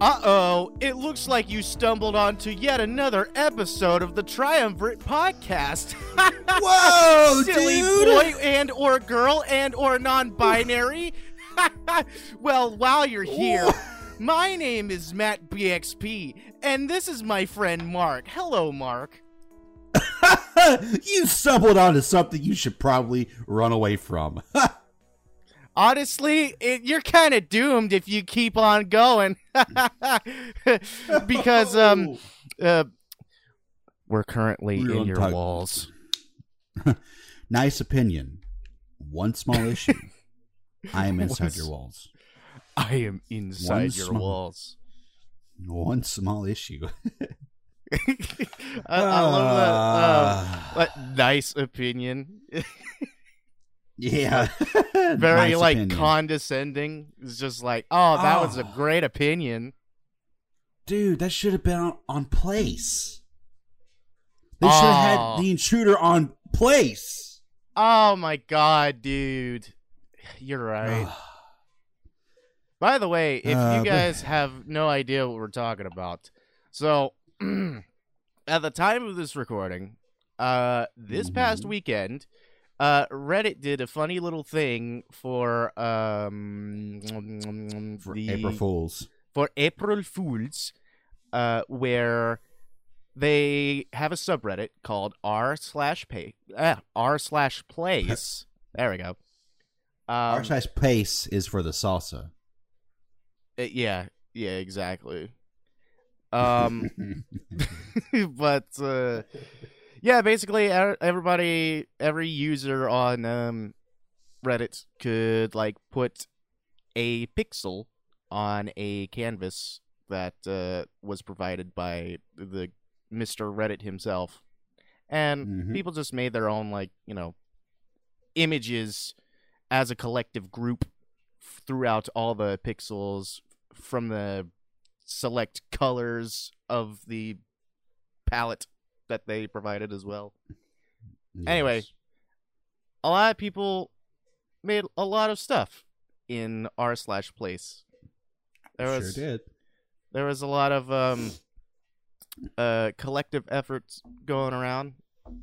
Uh oh, it looks like you stumbled onto yet another episode of the Triumvirate podcast. Whoa, Silly dude! boy and or girl and or non-binary. well, while you're here, my name is Matt BXP, and this is my friend Mark. Hello, Mark. you stumbled onto something you should probably run away from. Honestly, it, you're kind of doomed if you keep on going, because um, uh, we're currently We're in your walls. nice opinion. One small issue. I am inside your walls. I am inside your small- walls. One small issue. I, I love that. Um, what nice opinion. Yeah. Very Nice like opinion. condescending. It's just like, oh, that was a Ah. great opinion. Dude, that should have been on, on place. They should have Oh. had the intruder on place. Oh my god, dude. You're right. By the way, if Uh, you but- guys have no idea what we're talking about, so at the time of this recording, uh, this past Mhm. weekend, uh, Reddit did a funny little thing for um For the- April Fools. for April Fools, uh, where they have a subreddit called r slash pay ah, r slash plays. there we go. Um, Our size pace is for the salsa. uh, yeah, yeah, exactly. Um, but uh, yeah, basically, everybody, every user on um, Reddit could like put a pixel on a canvas that uh, was provided by the Mister Reddit himself, and Mhm. people just made their own like you know images as a collective group throughout all the pixels from the select colors of the palette that they provided as well. Anyway, A lot of people made a lot of stuff in r slash place. There sure was did. there was a lot of um uh collective efforts going around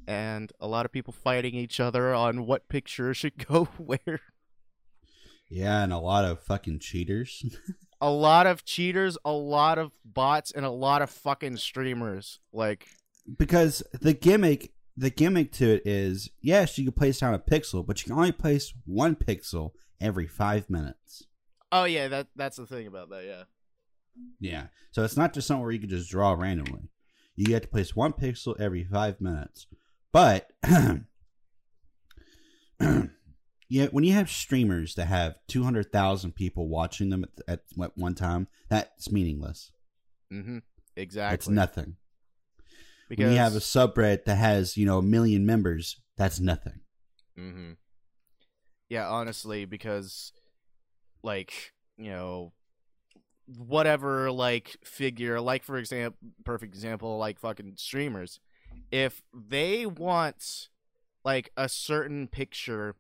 and a lot of people fighting each other on what picture should go where. Yeah, and a lot of fucking cheaters. A lot of cheaters, a lot of bots, and a lot of fucking streamers. Like because the gimmick the gimmick to it is yes you can place down a pixel but you can only place one pixel every five minutes Oh yeah, that that's the thing about that, yeah. yeah so it's not just something where you can just draw randomly you have to place one pixel every five minutes but yeah when you have streamers that have 200000 people watching them at, at one time that's meaningless Mm-hmm. Exactly. it's nothing because when you have a subreddit that has you know a million members that's nothing Mm-hmm. Yeah, honestly, because like you know, whatever like figure, like for example, perfect example, like fucking streamers, if they want like a certain picture,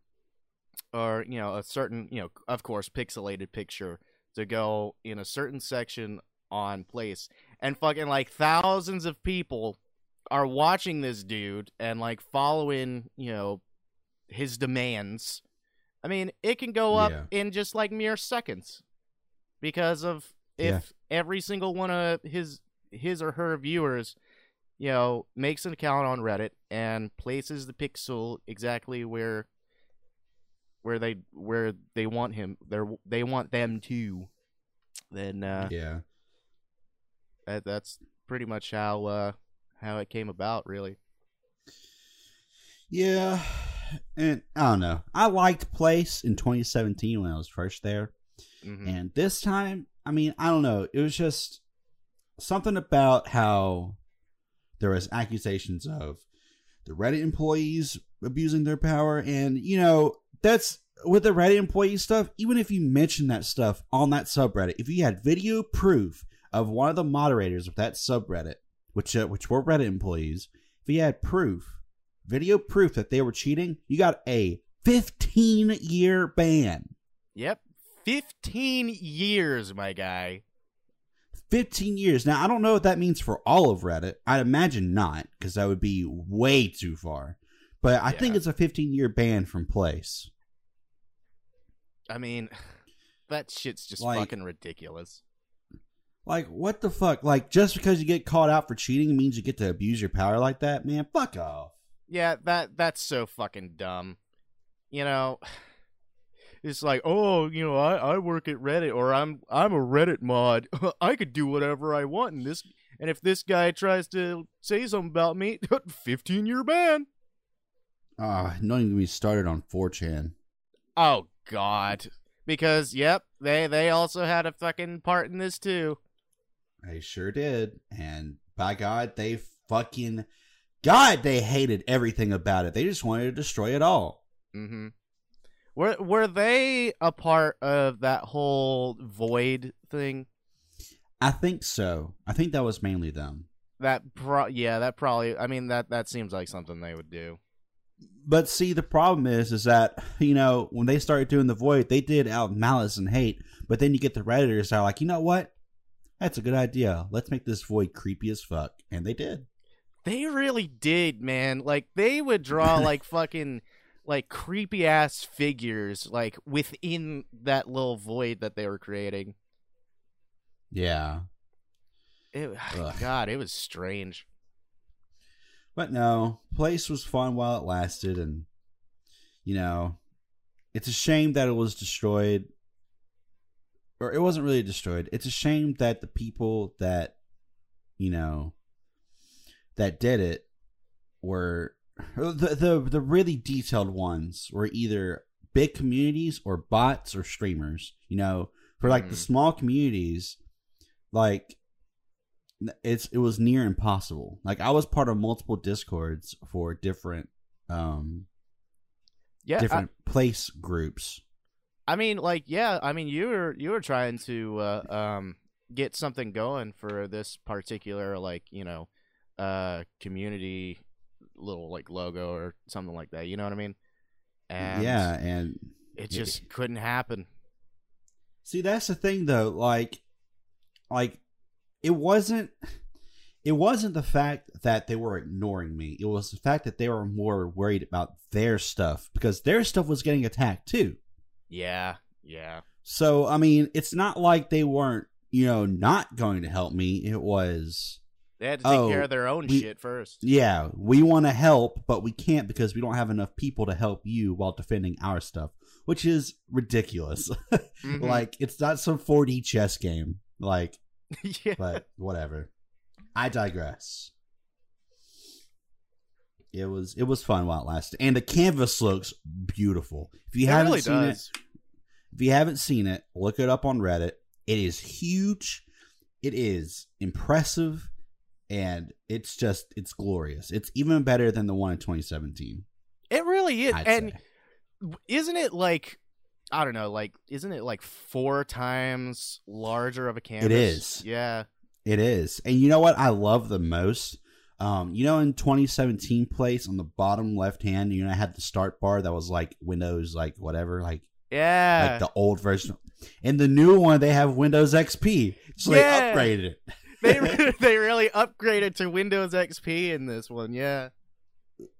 or you know, a certain you know, of course, pixelated picture to go in a certain section on place, and fucking like thousands of people are watching this dude and like following, you know, his demands. I mean, it can go up Yeah. in just like mere seconds because of if every single one of his his or her viewers, you know, makes an account on Reddit and places the pixel exactly where where they where they want him, they they want them to. Then uh, yeah that, that's pretty much how uh, how it came about, really. Yeah, and I don't know. I liked Place in 2017 when I was first there, hmm and this time, I mean, I don't know. It was just something about how there was accusations of the Reddit employees abusing their power, and you know that's with the Reddit employee stuff. Even if you mention that stuff on that subreddit, if you had video proof of one of the moderators of that subreddit, which uh, which were Reddit employees, if you had proof video proof that they were cheating, you got a 15 year ban. Yep. 15 years, my guy. 15 years. Now, I don't know what that means for all of Reddit. I'd imagine not, because that would be way too far. But I think it's a 15 year ban from place. I mean, that shit's just Like- fucking ridiculous. Like, what the fuck? Like, just because you get caught out for cheating means you get to abuse your power like that? Man, fuck off. Yeah, that that's so fucking dumb. You know, it's like, oh, you know, I, I work at Reddit or I'm I'm a Reddit mod. I could do whatever I want in this and if this guy tries to say something about me, 15 year ban. Ah, don't even get started on 4chan. Oh god. Because yep, they they also had a fucking part in this too. They sure did. And by God, they fucking. God, they hated everything about it. They just wanted to destroy it all. Mm-hmm. Were were they a part of that whole void thing? I think so. I think that was mainly them. That pro yeah, that probably I mean that that seems like something they would do. But see, the problem is, is that you know when they started doing the void, they did out malice and hate. But then you get the redditors that are like, you know what? That's a good idea. Let's make this void creepy as fuck, and they did. They really did, man. Like they would draw like fucking like creepy ass figures like within that little void that they were creating. Yeah, It, Ugh. God, it was strange. but no, place was fun while it lasted, and you know, it's a shame that it was destroyed. Or it wasn't really destroyed. It's a shame that the people that, you know, that did it were the the the really detailed ones were either big communities or bots or streamers. You know, for like the Mm. small communities, like it's it was near impossible. Like I was part of multiple discords for different um Yeah, I- different place groups. I mean, like, yeah, I mean, you were you were trying to uh, um get something going for this particular like you know uh community little like logo or something like that. You know what I mean? And yeah, and it Yeah. just couldn't happen. See, that's the thing though. Like, like it wasn't. It wasn't the fact that they were ignoring me. It was the fact that they were more worried about their stuff because their stuff was getting attacked too. Yeah, yeah, So I mean, it's not like they weren't, you know, not going to help me. It was, they had to take Oh, care of their own we- shit first. yeah, we want to help, but we can't because we don't have enough people to help you while defending our stuff, which is ridiculous. Mhm. like, it's not some 4D chess game. Like, yeah, but whatever. I digress. It was it was fun while it lasted, and the canvas looks beautiful. If you it haven't really seen does. it, if you haven't seen it, look it up on Reddit. It is huge. It is impressive, and it's just it's glorious. It's even better than the one in 2017. It really is, I'd and say. isn't it like I don't know, like isn't it like four times larger of a canvas? It is. Yeah. It is. And you know what I love the most? Um, you know, in 2017 place on the bottom left hand, you know, I had the start bar that was like Windows, like whatever, like Yeah. like the old version. In the new one, they have Windows XP, so Yeah. they upgraded it. they re- they really upgraded to Windows XP in this one. Yeah.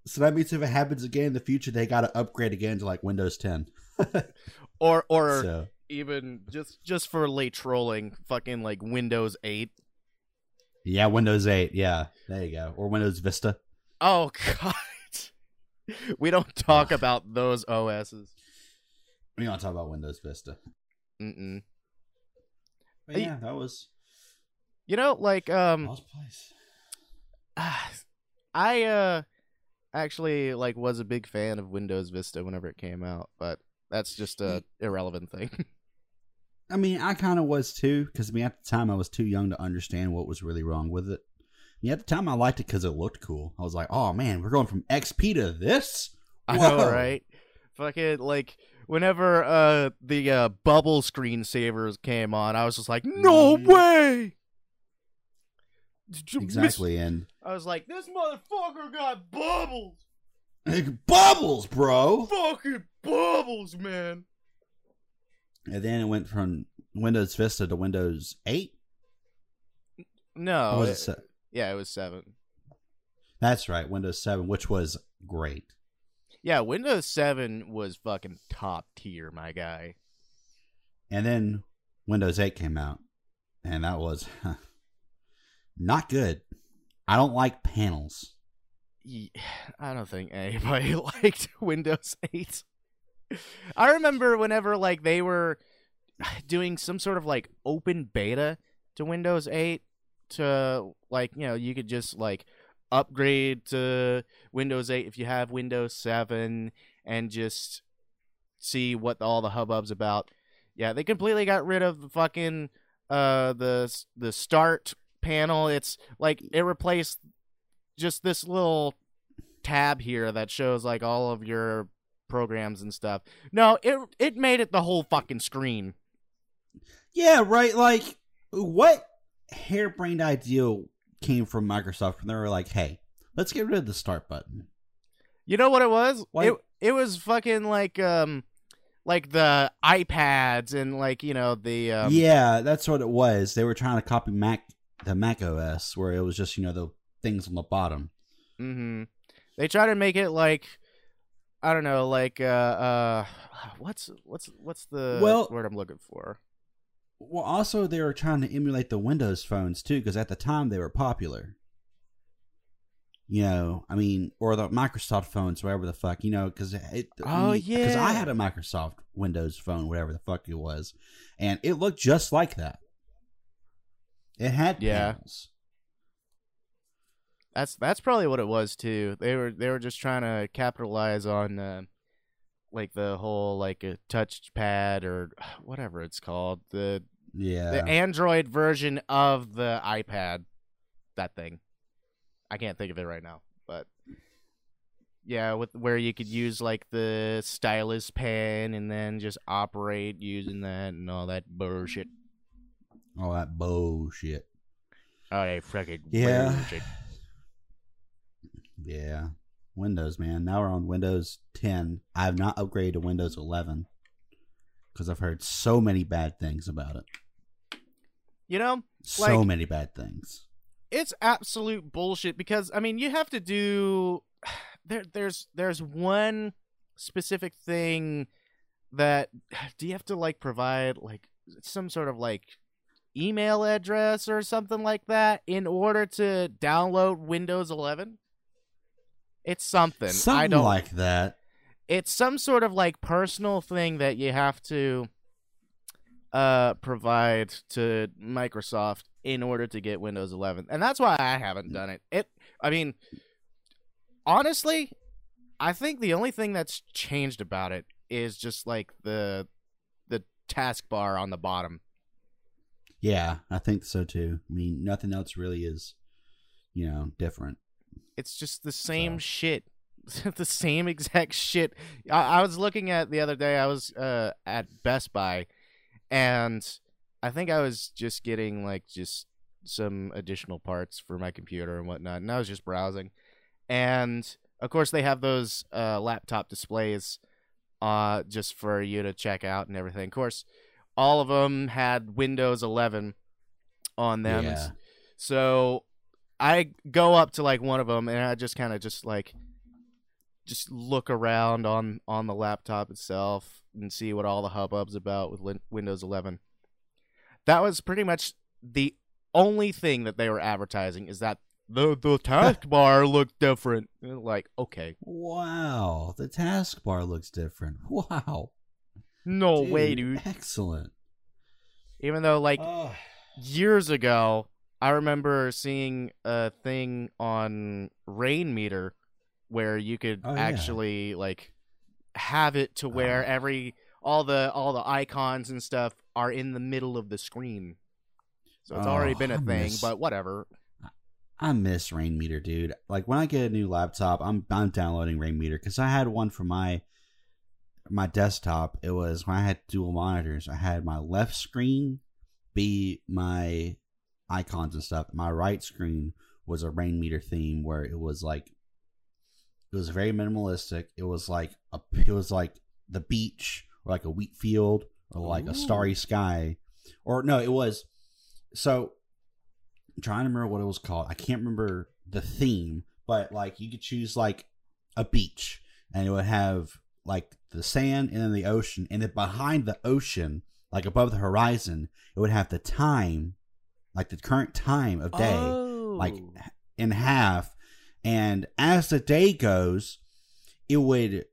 So that means if it happens again in the future, they got to upgrade again to like Windows 10. Or or so even just just for late trolling, fucking like Windows 8. yeah, Windows 8. Yeah, there you go, or Windows Vista. Oh god. we don't talk about those OSs. We don't talk about Windows Vista. Mm-mm. But yeah, that was You know, like um Lost Place. I uh actually like was a big fan of Windows Vista whenever it came out, but that's just a irrelevant thing. I mean, I kind of was too, because I mean, at the time I was too young to understand what was really wrong with it. Yeah, at the time I liked it because it looked cool. I was like, oh man, we're going from XP to this. I know, Whoa. right? Fucking like whenever uh the uh bubble screensavers came on, I was just like, no Mhm. way. You miss- Exactly, and I was like, this motherfucker got bubbles. Like, bubbles, bro. Fucking bubbles, man. And then it went from Windows Vista to Windows 8. No, it- it yeah, it was seven. That's right, Windows 7, which was great. Yeah, Windows Seven was fucking top tier, my guy. And then Windows 8 came out, and that was not good. I don't like panels. I don't think anybody liked Windows 8. I remember whenever like they were doing some sort of like open beta to Windows 8 to like, you know, you could just like upgrade to Windows 8 if you have Windows 7 and just see what all the hubbub's about. Yeah, they completely got rid of the fucking uh the the start panel. It's like it replaced just this little tab here that shows like all of your programs and stuff. No, it it made it the whole fucking screen. Yeah, right. Like, what harebrained idea came from Microsoft when they were like, hey, let's get rid of the start button? You know what it was? Why- It it was fucking like um like the iPads and like you know the um, yeah, that's what it was. They were trying to copy Mac, the Mac OS, where it was just, you know, the things on the bottom. hmm They try to make it like I don't know, like uh uh what's what's what's the Well- word I'm looking for? Well, also, they were trying to emulate the Windows phones, too, because at the time they were popular. You know, I mean, or the Microsoft phones, whatever the fuck, you know, because it. Oh, yeah, Because I had a Microsoft Windows phone, whatever the fuck it was, and it looked just like that. It had Yeah. panels. That's that's probably what it was too. They were they were just trying to capitalize on uh, like the whole like a touch pad or whatever it's called the Yeah. the Android version of the iPad. That thing, I can't think of it right now, but yeah, with where you could use like the stylus pen and then just operate using that and all that bullshit. All that bullshit. Oh, they fucking Yeah. bullshit. Yeah. Windows, man. Now we're on Windows 10. I have not upgraded to Windows 11 because I've heard so many bad things about it. You know, So Like- many bad things. it's absolute bullshit because I mean you have to do there there's there's one specific thing that do you have to like provide like some sort of like email address or something like that in order to download Windows 11? It's something. I Something don't like that. it's some sort of like personal thing that you have to uh provide to Microsoft in order to get Windows 11. And that's why I haven't done it. It I mean honestly, I think the only thing that's changed about it is just like the the taskbar on the bottom. Yeah, I think so too. I mean, nothing else really is, you know, different. It's just the same So. shit. the same exact shit. I, I was looking at the other day. I was uh, at Best Buy, and I think I was just getting like just some additional parts for my computer and whatnot. And I was just browsing, and of course they have those uh, laptop displays, uh, just for you to check out and everything. Of course, all of them had Windows 11 on them. Yeah. So I go up to like one of them and I just kind of just like just look around on on the laptop itself and see what all the hubbub's about with Lin- Windows 11. That was pretty much the only thing that they were advertising is that the the taskbar looked different. Like, okay, Wow, the taskbar looks different. Wow. no way, dude. Excellent. Even though like Oh, years ago, I remember seeing a thing on Rainmeter where you could Oh, yeah. actually like have it to oh. where Oh. every all the all the icons and stuff are in the middle of the screen. So it's already Oh, been a I thing, miss- but whatever. I miss Rainmeter, dude. Like when I get a new laptop, I'm I'm downloading Rainmeter because I had one for my my desktop. It was when I had dual monitors. I had my left screen be my icons and stuff. My right screen was a Rainmeter theme where it was like it was very minimalistic. It was like a it was like the beach or like a wheat field or like Ooh. a starry sky or no, it was so I'm trying to remember what it was called. I can't remember the theme, but like you could choose like a beach, and it would have like the sand and then the ocean, and then behind the ocean, like above the horizon, it would have the time, like the current time of day, like Oh. in half. And as the day goes, it would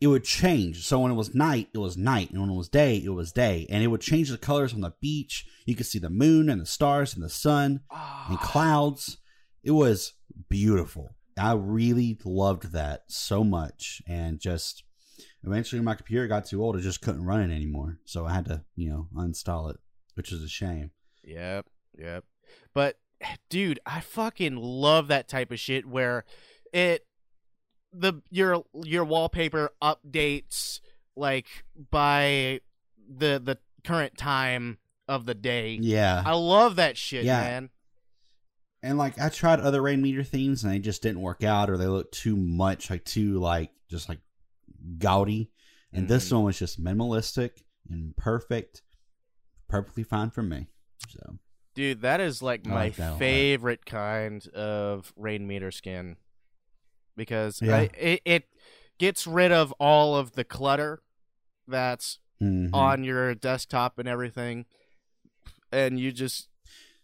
it would change. So when it was night, it was night, and when it was day, it was day, and it would change the colors on the beach. You could see the moon and the stars and the sun and Ah. clouds. It was beautiful. I really loved that so much, and just eventually my computer got too old; it just couldn't run it anymore. So I had to, you know, uninstall it, which is a shame. Yep, yep. But dude, I fucking love that type of shit where it the your your wallpaper updates like by the the current time of the day. Yeah, I love that shit, Yeah. man. and like I tried other Rainmeter themes, and they just didn't work out, or they looked too much, like too like just like gaudy. And this Mhm. one was just minimalistic and perfect, perfectly fine for me. So Dude, that is like I my like that a lot. favorite kind of Rainmeter skin because Yeah. I, it it gets rid of all of the clutter that's mhm. on your desktop and everything, and you just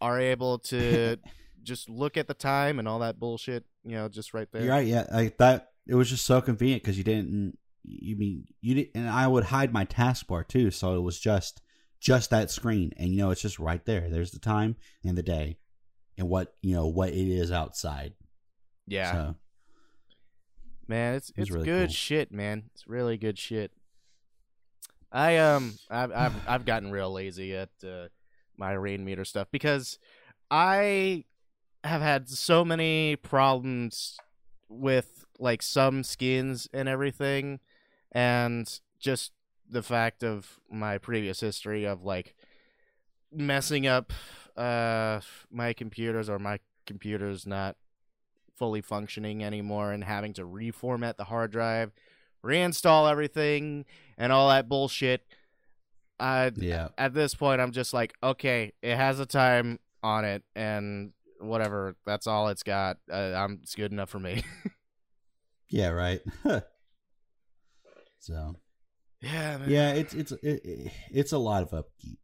are able to just look at the time and all that bullshit. You know, just right there. You're right. Yeah, like that. It was just so convenient because you didn't. You mean you didn't and I would hide my taskbar too, so it was just just that screen, and you know it's just right there. There's the time and the day, and what you know what it is outside. Yeah, So, man, it's was it's really good cool. shit, man. It's really good shit. I um I've I've I've gotten real lazy at uh, my Rainmeter stuff because I have had so many problems with like some skins and everything and just the fact of my previous history of like messing up uh my computers or my computers not fully functioning anymore and having to reformat the hard drive, reinstall everything and all that bullshit. I yeah, at this point I'm just like, okay, it has a time on it and whatever, that's all it's got. Uh, I'm it's good enough for me. yeah, right. so yeah, man. yeah, it's it's it, it- it's a lot of upkeep.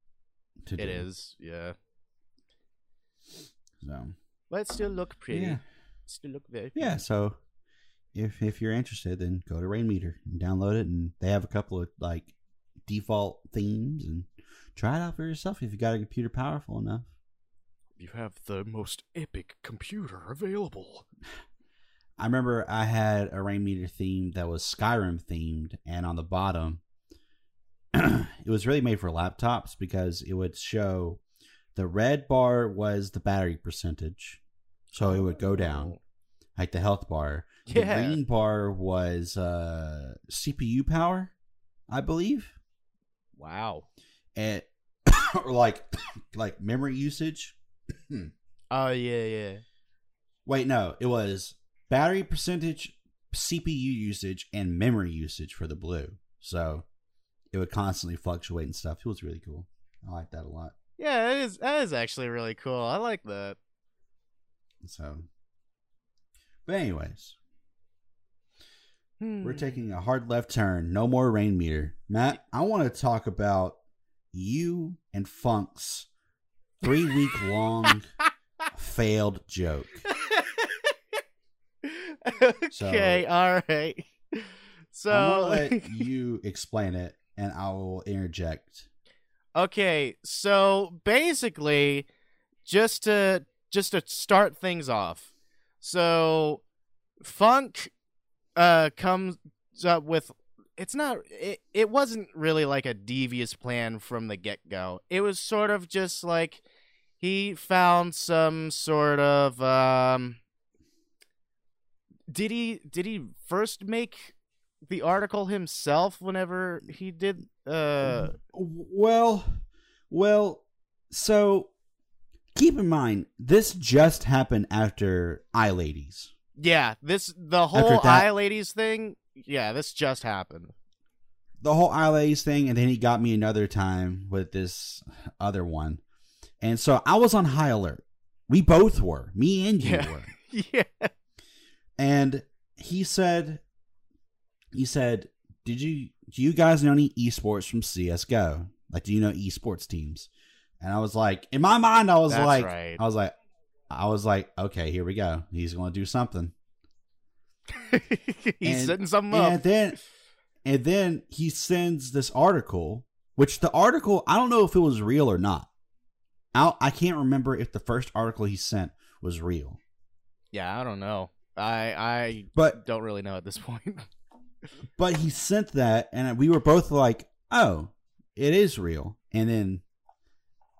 To It do, is, yeah. So But it still look pretty. yeah, Still look very yeah. So if if you're interested, then go to Rainmeter and download it, and they have a couple of like default themes, and try it out for yourself if you got a computer powerful enough. You have the most epic computer available. I remember I had a Rainmeter theme that was Skyrim themed, and on the bottom, it was really made for laptops because it would show the red bar was the battery percentage, so it would go down like the health bar. The green bar was uh, CPU power, I believe, Wow. and or like like memory usage. Oh yeah, yeah. Wait, no, it was battery percentage, CPU usage, and memory usage for the blue. So it would constantly fluctuate and stuff. It was really cool. I like that a lot. Yeah, that is that is actually really cool. I like that. So, but anyways, Hmm. we're taking a hard left turn. No more Rainmeter. Matt, I want to talk about you and Funk's three week long failed joke. okay, all right. So I'm gonna let you explain it, and I will interject. okay, so basically, just to just to start things off, so Funk uh comes up with it's not it, it wasn't really like a devious plan from the get-go. It was sort of just like he found some sort of um did he did he first make the article himself whenever he did uh Well, well, so keep in mind this just happened after Eye Ladies. yeah this the whole that- eye ladies thing yeah this just happened The whole Eye Ladies thing, and then he got me another time with this other one, and so I was on high alert. We both were. Me and you Yeah. were. yeah. And he said, he said, did you do you guys know any esports from CS:GO? Like, do you know esports teams? And I was like, in my mind, I was That's like, right. I was like, I was like, okay, here we go. He's going to do something. He's And- setting something and up. then and then he sends this article which the article i don't know if it was real or not I, I can't remember if the first article he sent was real Yeah, I don't know. I I but don't really know at this point. but he sent that and we were both like oh it is real. And then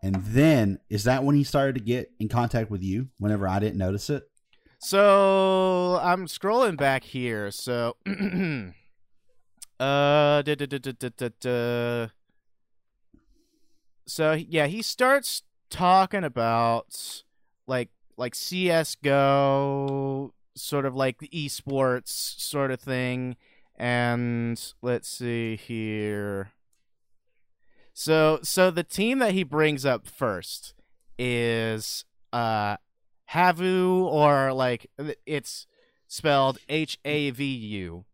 and then is that when he started to get in contact with you whenever i didn't notice it? So I'm scrolling back here. So, uh, so yeah, he starts talking about like like CS:GO, sort of like the esports sort of thing, and let's see here. So so the team that he brings up first is uh Havu or like it's spelled H A V U.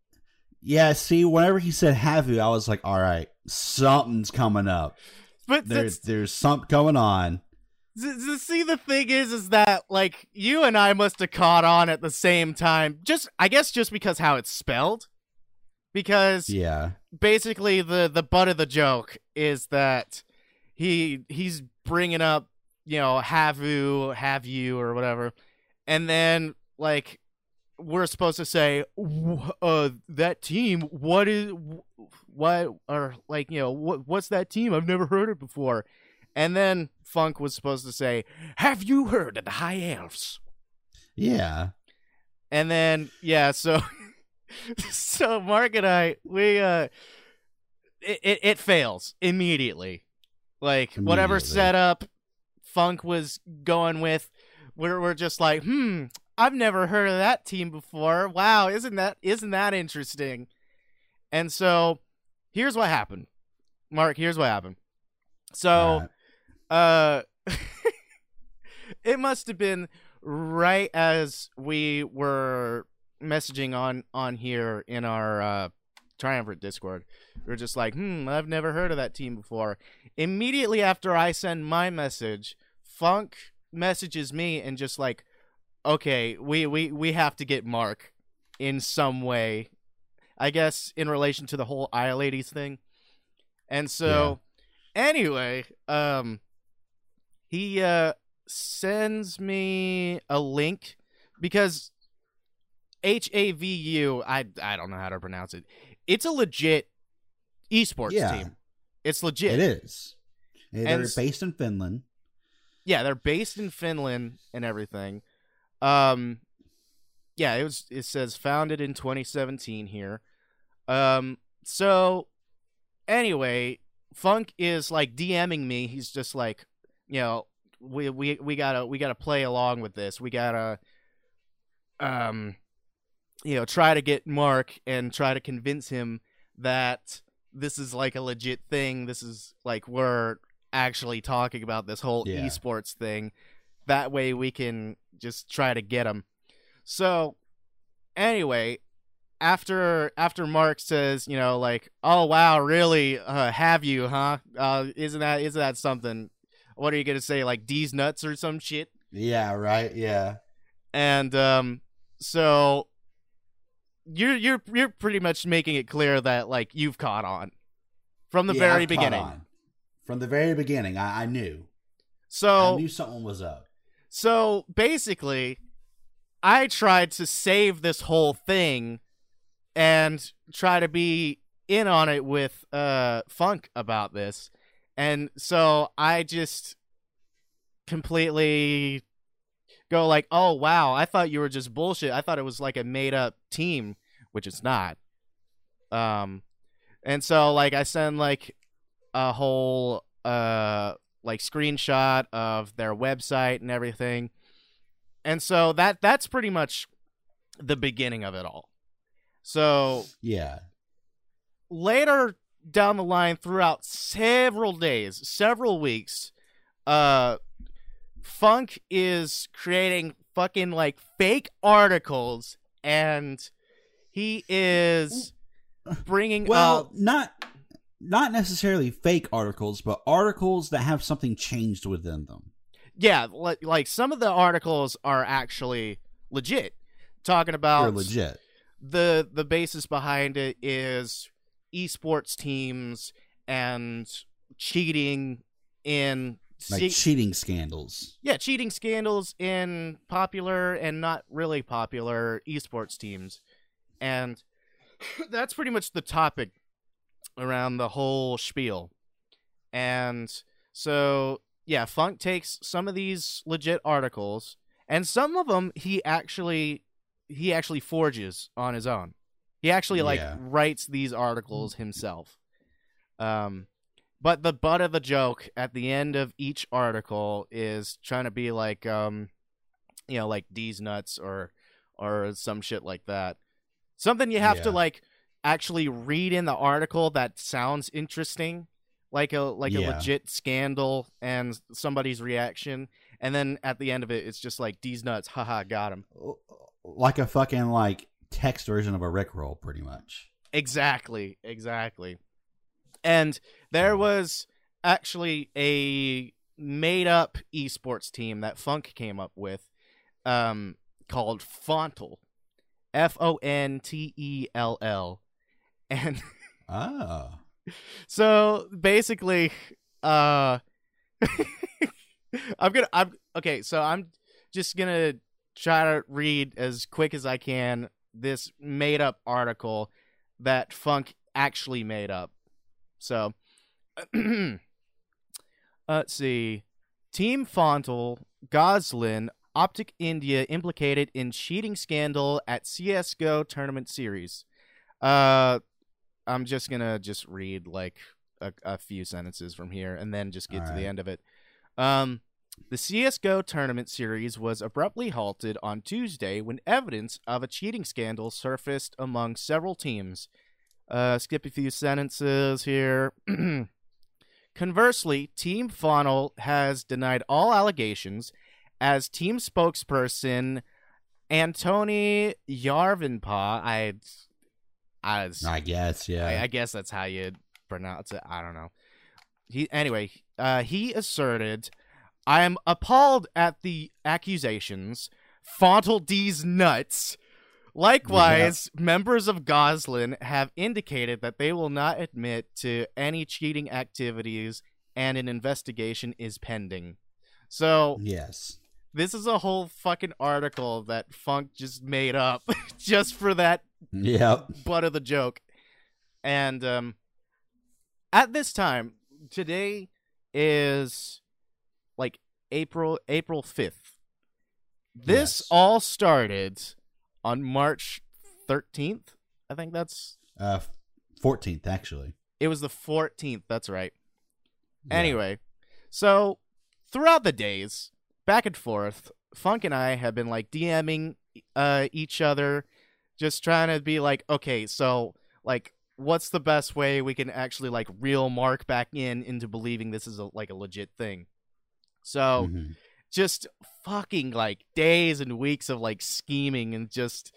yeah see whenever he said have you i was like all right something's coming up But there's there's something going on see the thing is is that like you and I must have caught on at the same time. Just I guess just because how it's spelled. Because yeah. basically the the butt of the joke is that he he's bringing up you know have you have you or whatever. And then like we're supposed to say uh that team what is what or like you know what what's that team? I've never heard it before. And then funk was supposed to say have you heard of the high elves? Yeah. And then yeah, so so Mark and I we uh it it, it fails immediately. Like whatever setup Funk was going with, we're we're just like, hmm, I've never heard of that team before. Wow, isn't that isn't that interesting? And so here's what happened. Mark, here's what happened. So uh it must have been right as we were messaging on on here in our uh triumvirate discord. We are just like hmm i've never heard of that team before. Immediately after i send my message funk messages me and just like okay we we we have to get mark in some way i guess in relation to the whole eye ladies thing. And so anyway um he uh sends me a link because H A V U I I don't know how to pronounce it. It's a legit esports Yeah. team. It's legit. It is. They're And based in Finland. Yeah, they're based in Finland and everything. Um yeah, it was it says founded in 2017 here. Um so anyway, Funk is like DMing me. He's just like, you know, we we we got to we got to play along with this. We got to um you know, try to get Mark and try to convince him that this is like a legit thing. This is like we're actually talking about this whole Yeah. esports thing. That way we can just try to get him. So anyway, after after Mark says, you know, like, "Oh wow, really? Uh, have you, huh? Uh, isn't that isn't that something? What are you gonna say, like these nuts or some shit?" Yeah, right. Yeah. And um, so you're you're you're pretty much making it clear that like you've caught on from the Yeah, very I've beginning. on. From the very beginning, I, I knew. So I knew something was up. So basically, I tried to save this whole thing and try to be in on it with uh Funk about this. And so I just completely go like, "Oh wow, I thought you were just bullshit. I thought it was like a made up team, which it's not." Um and so like I send like a whole uh like screenshot of their website and everything. And so that that's pretty much the beginning of it all. So Yeah. later down the line throughout several days, several weeks, uh Funk is creating fucking like fake articles and he is bringing Well, up not not necessarily fake articles, but articles that have something changed within them. yeah, like, like some of the articles are actually legit talking They're about legit. the the basis behind it is esports teams and cheating in Like se- cheating scandals. yeah cheating scandals in popular and not really popular esports teams and that's pretty much the topic around the whole spiel and so yeah funk takes some of these legit articles and some of them he actually he actually forges on his own he actually like Yeah. writes these articles himself um but the butt of the joke at the end of each article is trying to be like um you know like D's nuts or or some shit like that. Something you have to like actually read in the article that sounds interesting like a like a legit scandal and somebody's reaction. And then at the end of it it's just like D's nuts haha got him. Like a fucking like text version of a Rickroll, pretty much. Exactly, exactly. And there was actually a made up esports team that Funk came up with um called Fontell. F O N T E L L. And Oh. so basically uh I'm going to I'm okay, so I'm just going to try to read as quick as I can this made up article that Funk actually made up. So, let's see. Team Fontell, Goslin, Optic India implicated in cheating scandal at CS:GO tournament series. Uh, I'm just gonna just read like a, a few sentences from here and then just get to the end of it. Um, the CS:GO tournament series was abruptly halted on Tuesday when evidence of a cheating scandal surfaced among several teams. Uh, skip a few sentences here. Conversely, Team Fontell has denied all allegations as team spokesperson Antony Yarvinpa. I, I, I guess, yeah. I, I guess that's how you pronounce it. I don't know. He anyway. Uh, he asserted, "I am appalled at the accusations. Fontell D's nuts." Likewise, members of Goslin have indicated that they will not admit to any cheating activities, and an investigation is pending. So yes. this is a whole fucking article that Funk just made up just for that Yep. butt of the joke. And um at this time, today is like April April 5th. This Yes. all started on March 13th. I think that's Uh, 14th, actually. it was the 14th, that's right. Yeah. Anyway, so throughout the days, back and forth, Funk and I have been like DMing uh, each other, just trying to be like, okay, so like, what's the best way we can actually like reel Mark back in into believing this is a, like a legit thing? So Mhm. Just fucking like days and weeks of like scheming and just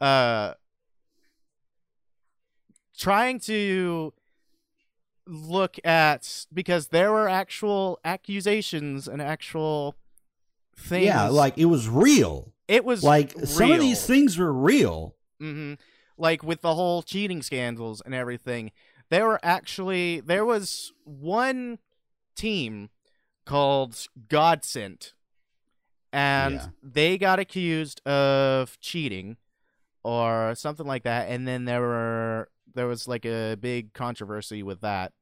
uh trying to look at because there were actual accusations and actual things Yeah, like it was real. it was Like some of these things were real. hmm Like with the whole cheating scandals and everything, there were actually there was one team called Godsent, and Yeah. they got accused of cheating or something like that, and then there were there was like a big controversy with that.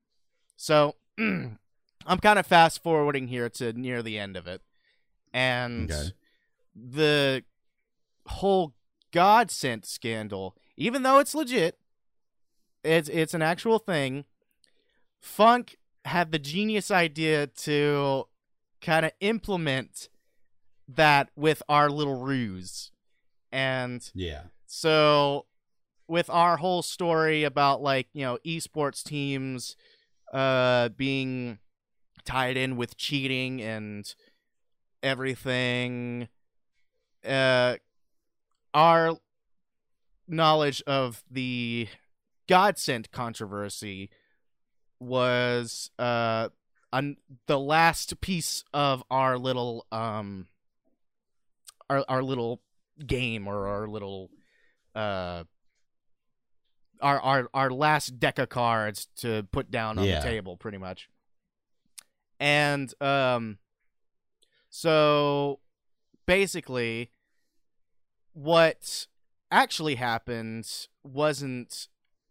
So I'm kind of fast forwarding here to near the end of it, and Okay. the whole Godsent scandal, even though it's legit, it's it's an actual thing. Funk had the genius idea to kind of implement that with our little ruse. And Yeah. so with our whole story about like, you know, esports teams uh being tied in with cheating and everything, uh, our knowledge of the Godsent controversy was uh on the last piece of our little um our our little game or our little uh our our our last deck of cards to put down on Yeah. the table pretty much. And um so basically what actually happened wasn't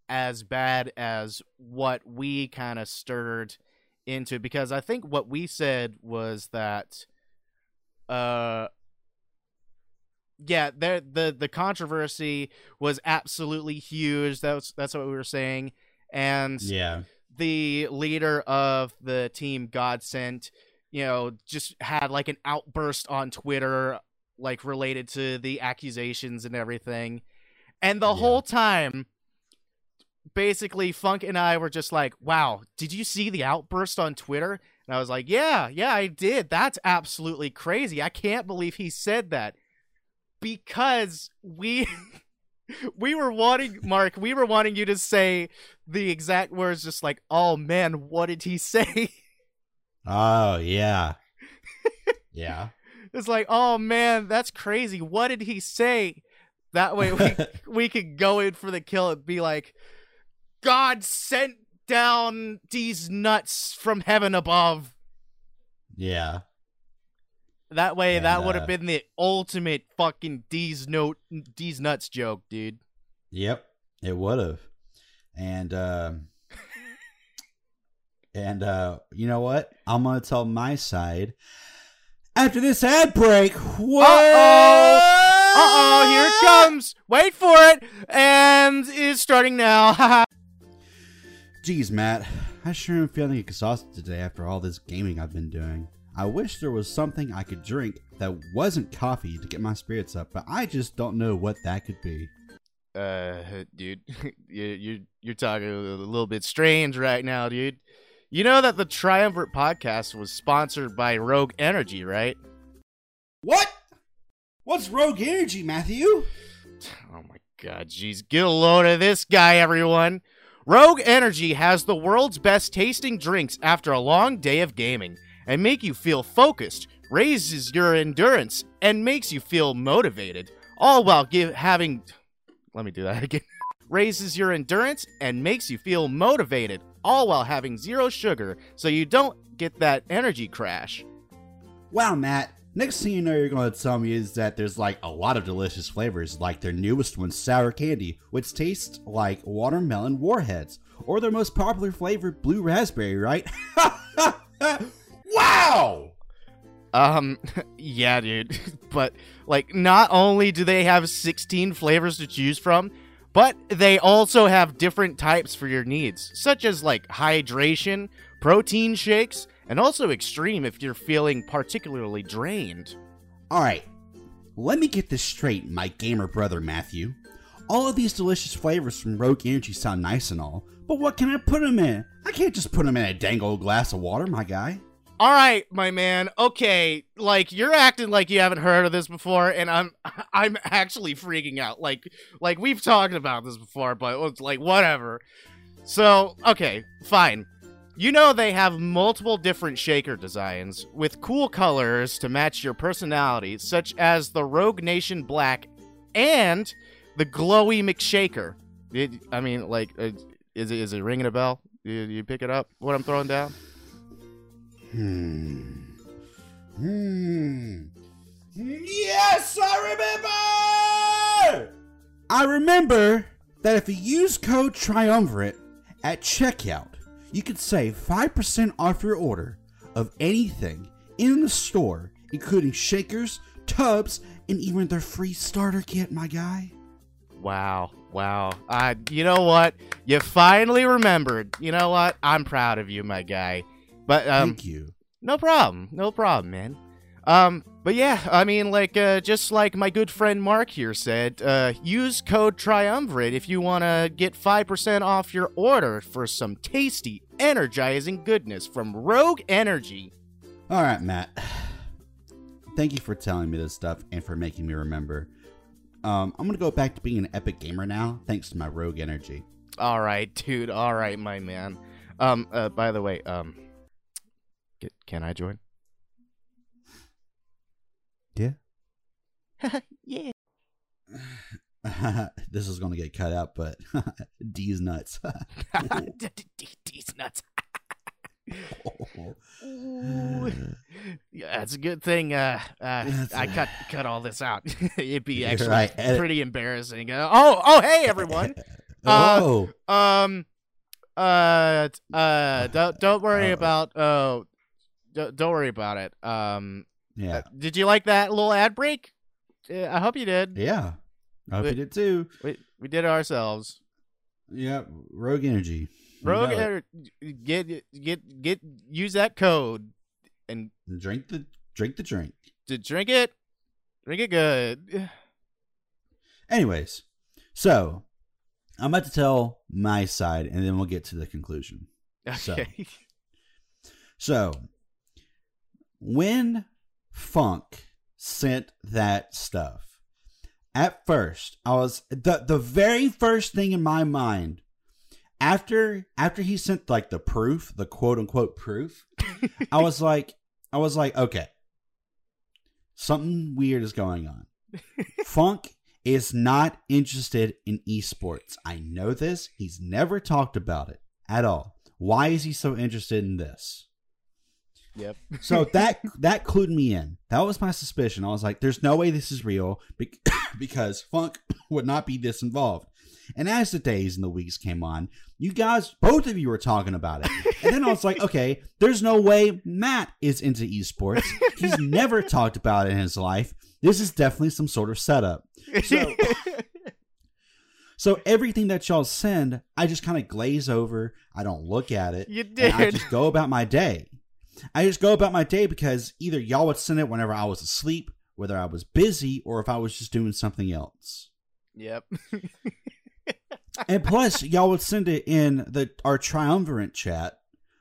as bad as what we kind of stirred into because I think what we said was that uh yeah, there the the controversy was absolutely huge. That's that's what we were saying. And Yeah. the leader of the team Godsent, you know, just had like an outburst on Twitter, like related to the accusations and everything. And the Yeah. whole time, basically, Funk and I were just like, wow, did you see the outburst on Twitter? And I was like, yeah, yeah, I did. That's absolutely crazy. I can't believe he said that. Because we. we were wanting mark we were wanting you to say the exact words just like oh man what did he say Oh yeah. yeah. it's like oh man that's crazy what did he say that way we we could go in for the kill and be like god sent down these nuts from heaven above yeah. that way And, that would have uh, been the ultimate fucking D's note D's nuts joke dude Yep, it would have. And um and uh you know what? I'm gonna tell my side after this ad break. What? uh-oh here it comes wait for it and it's starting now Geez, Matt, I sure am feeling exhausted today after all this gaming I've been doing. I wish there was something I could drink that wasn't coffee to get my spirits up, but I just don't know what that could be. uh dude you're you're talking a little bit strange right now dude you know that the triumvirate podcast was sponsored by rogue energy right What? What's Rogue Energy, Matthew? oh my god jeez get a load of this guy everyone rogue energy has the world's best tasting drinks after a long day of gaming and make you feel focused raises your endurance and makes you feel motivated all while give having let me do that again raises your endurance and makes you feel motivated, all while having zero sugar so you don't get that energy crash. Wow, Matt. Next thing you know, you're going to tell me is that there's like a lot of delicious flavors, like their newest one, sour candy, which tastes like watermelon warheads, or their most popular flavor, blue raspberry, right? wow! Um, yeah, dude. but, like, not only do they have 16 flavors to choose from, but they also have different types for your needs, such as, like, hydration, protein shakes, and also extreme if you're feeling particularly drained. Alright, let me get this straight, my gamer brother Matthew. All of these delicious flavors from Rogue Energy sound nice and all, but what can I put them in? I can't just put them in a dang old glass of water, my guy. All right, my man. Okay, like you're acting like you haven't heard of this before, and I'm I'm actually freaking out. Like like we've talked about this before, but it's like whatever. So okay, fine. You know they have multiple different shaker designs with cool colors to match your personality, such as the Rogue Nation Black and the Glowy McShaker. It, I mean, like, uh, is it is it ringing a bell? You, you pick it up? What I'm throwing down? Hmm. Hmm. Yes, I remember! I remember that if you use code Triumvirate at checkout, you could save 5% off your order of anything in the store, including shakers, tubs, and even their free starter kit, my guy. Wow. Wow. Uh, you know what? You finally remembered. You know what? I'm proud of you, my guy. But um Thank you. no problem. No problem, man. Um but yeah, I mean like uh just like my good friend Mark here said, uh use code triumvirate if you want to get 5% off your order for some tasty, energizing goodness from Rogue Energy. All right, Matt. thank you for telling me this stuff and for making me remember. Um, I'm gonna go back to being an epic gamer now, thanks to my rogue energy. All right, dude. All right, my man. Um. Uh, by the way, um, get, can I join? Yeah. yeah. this is gonna get cut out, but D's nuts. These nuts. Yeah, it's a good thing. Uh, uh, I cut cut all this out. It'd be actually right. Pretty embarrassing. Uh, oh, oh, hey everyone. Uh, oh, Um, uh, uh, don't don't worry Uh, about oh, don't, don't worry about it. Um, yeah, uh, did you like that little ad break? Uh, I hope you did. yeah. I hope you did too. We we did it ourselves. Yeah, rogue energy. You Rogue, er, get get get use that code and drink the drink the drink. to drink it, drink it good. Anyways, so I'm about to tell my side, and then we'll get to the conclusion. So. Okay. So, when Funk sent that stuff, at first I was the the very first thing in my mind after after he sent like the proof, the quote unquote proof, I was like I was like, okay. Something weird is going on. Funk is not interested in esports. I know this. He's never talked about it at all. Why is he so interested in this? Yep. So that that clued me in. That was my suspicion. I was like, "There's no way this is real bec- because Funk would not be this involved." And as the days and the weeks came on, you guys, both of you were talking about it. And then I was like, "Okay, there's no way Matt is into esports. He's never talked about it in his life. This is definitely some sort of setup." So- So everything that y'all send, I just kind of glaze over. I don't look at it. you And I just go about my day. I just go about my day because either y'all would send it whenever I was asleep, whether I was busy, or if I was just doing something else. Yep. And plus, y'all would send it in the our triumvirate chat,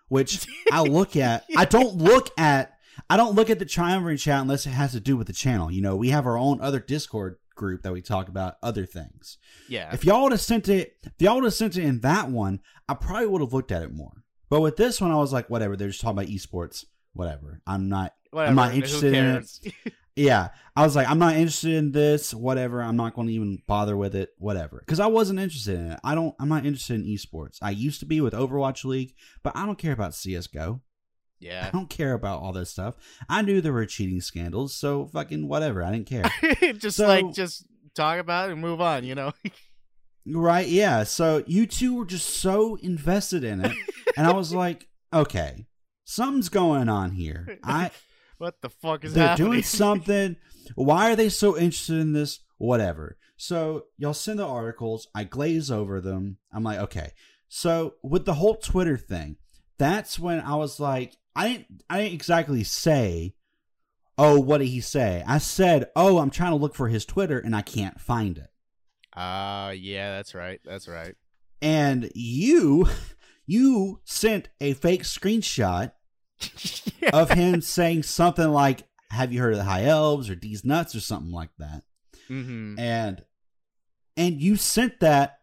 which I look at. I don't look at. I don't look at the triumvirate chat unless it has to do with the channel. You know, we have our own other Discord group that we talk about other things. Yeah. If y'all would have sent it, if y'all would have sent it in that one, I probably would have looked at it more. But with this one, I was like, whatever. They're just talking about esports. Whatever. I'm not. Whatever. not interested in it. Yeah, I was like, I'm not interested in this. Whatever. I'm not going to even bother with it. Whatever. Because I wasn't interested in it. I don't. I'm not interested in esports. I used to be with Overwatch League, but I don't care about CS:GO. Yeah. I don't care about all this stuff. I knew there were cheating scandals, so fucking whatever. I didn't care. just So- like just talk about it and move on. You know. Right, yeah. So you two were just so invested in it. and I was like, okay, something's going on here. I what the fuck is they're happening? doing something. Why are they so interested in this? Whatever. So y'all send the articles, I glaze over them. I'm like, okay. So with the whole Twitter thing, that's when I was like, I didn't I didn't exactly say, oh, what did he say? I said, oh, I'm trying to look for his Twitter and I can't find it. Ah, yeah, that's right. That's right. and you you sent a fake screenshot yeah. of him saying something like have you heard of the high elves or these nuts or something like that hmm and and you sent that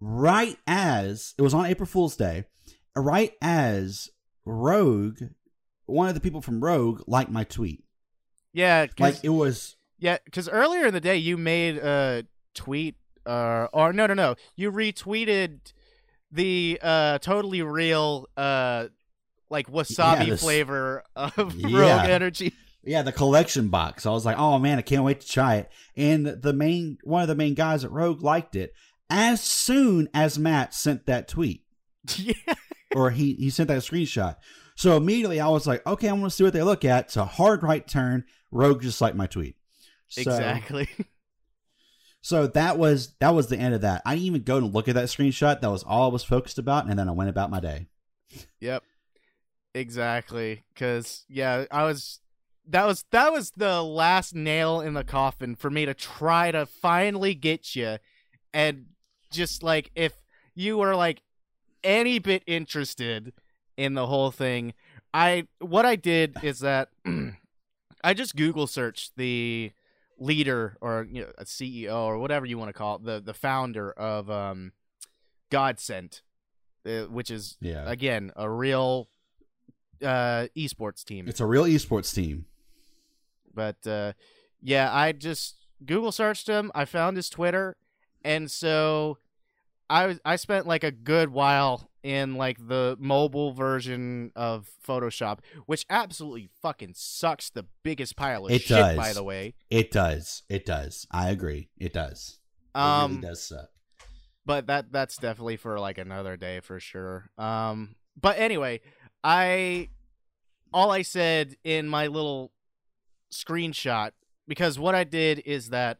right as it was on april fool's day right as rogue one of the people from rogue liked my tweet Yeah, like it was Yeah, because earlier in the day you made a tweet, uh, or no, no, no, you retweeted the uh, totally real, uh, like wasabi Yeah, this- flavor of Yeah. Rogue Energy. Yeah, the collection box. I was like, oh man, I can't wait to try it. And the main one of the main guys at Rogue liked it as soon as Matt sent that tweet. yeah, Or he, he sent that screenshot. So immediately I was like, okay, I want to see what they look at. It's a hard right turn. Rogue just liked my tweet. So, exactly. So that was that was the end of that. I didn't even go to look at that screenshot. That was all I was focused about, and then I went about my day. Yep. Exactly. Cause yeah, I was that was that was the last nail in the coffin for me to try to finally get you and just like if you were like any bit interested in the whole thing, I what I did is that I just Google searched the leader or you know, a CEO or whatever you want to call it, the the founder of um, Godsent, uh, which is Yeah. again a real uh, esports team. It's a real esports team. But uh, yeah, I just Google searched him. I found his Twitter, and so I was I spent like a good while in like the mobile version of Photoshop, which absolutely fucking sucks. The biggest pile of It shit, does. by the way. It does. It does. I agree. It does. It Um, really does suck. but that that's definitely for like another day for sure. Um, but anyway, I all I said in my little screenshot because what I did is that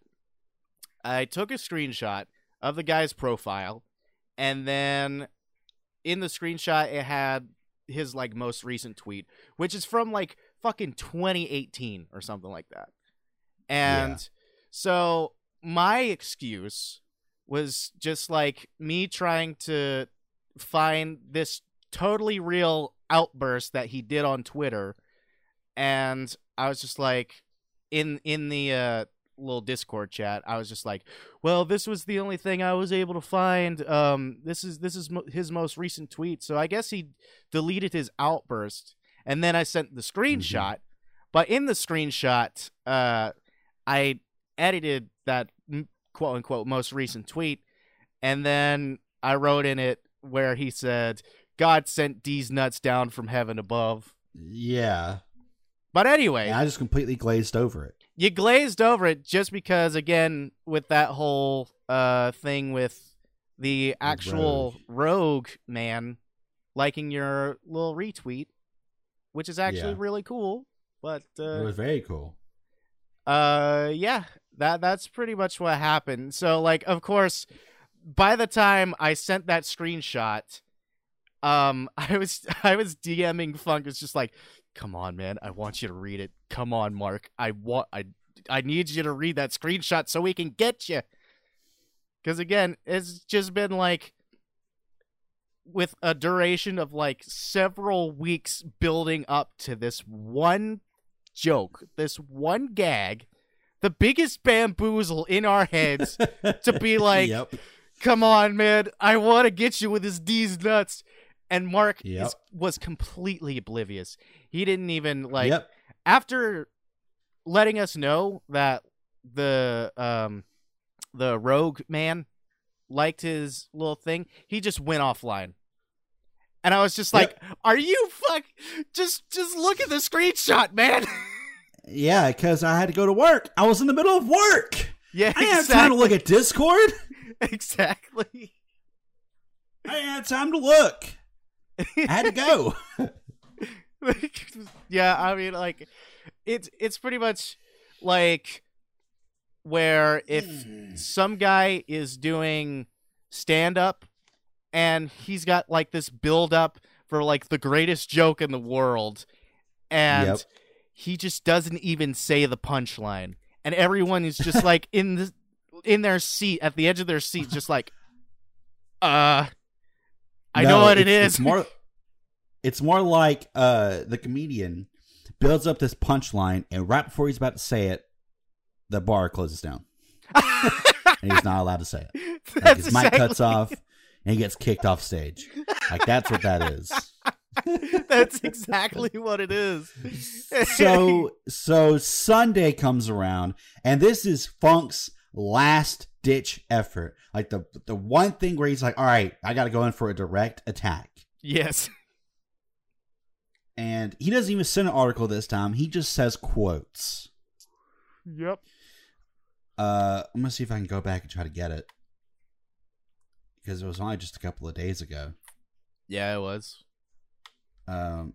I took a screenshot of the guy's profile, and then in the screenshot it had his like most recent tweet, which is from like fucking 2018 or something like that. And Yeah. so my excuse was just like me trying to find this totally real outburst that he did on Twitter and I was just like in in the uh little discord chat I was just like well this was the only thing I was able to find um this is this is mo- his most recent tweet so I guess he deleted his outburst and then I sent the screenshot but in the screenshot uh I edited that quote unquote most recent tweet and then I wrote in it where he said God sent these nuts down from heaven above Yeah. but anyway And I just completely glazed over it. You glazed over it just because again with that whole uh thing with the actual rogue, man liking your little retweet which is actually Yeah. really cool but it uh was very cool. uh yeah that that's pretty much what happened so like of course by the time i sent that screenshot um i was i was dming funk it's just like come on man. I want you to read it. Come on mark. I want i i need you to read that screenshot so we can get you. Because again it's just been like with a duration of like several weeks building up to this one joke, this one gag, the biggest bamboozle in our heads to be like, yep. come on, man, I want to get you with his D's nuts. And Mark Yep. is, was completely oblivious. He didn't even like yep. after letting us know that the um the rogue man liked his little thing, he just went offline. And I was just like, "Are you fuck? Just just look at the screenshot, man." Yeah, because I had to go to work. I was in the middle of work. yeah, I didn't have time to look at Discord. exactly. I didn't time to look. I had to go. yeah, I mean, like, it's it's pretty much like where if some guy is doing stand up and he's got like this build up for like the greatest joke in the world and Yep. he just doesn't even say the punchline and everyone is just like in the in their seat at the edge of their seat just like uh I No, know what it it's- It's more, it's more like uh, the comedian builds up this punchline, and right before he's about to say it, the bar closes down, and he's not allowed to say it. Like his mic cuts off, and he gets kicked off stage. Like that's what that is. That's exactly what it is. so so Sunday comes around, and this is Funk's last ditch effort. Like the the one thing where he's like, "All right, I got to go in for a direct attack," yes. and he doesn't even send an article this time. He just says quotes. Yep. Uh, I'm gonna see if I can go back and try to get it because it was only just a couple of days ago. Yeah, it was. Um,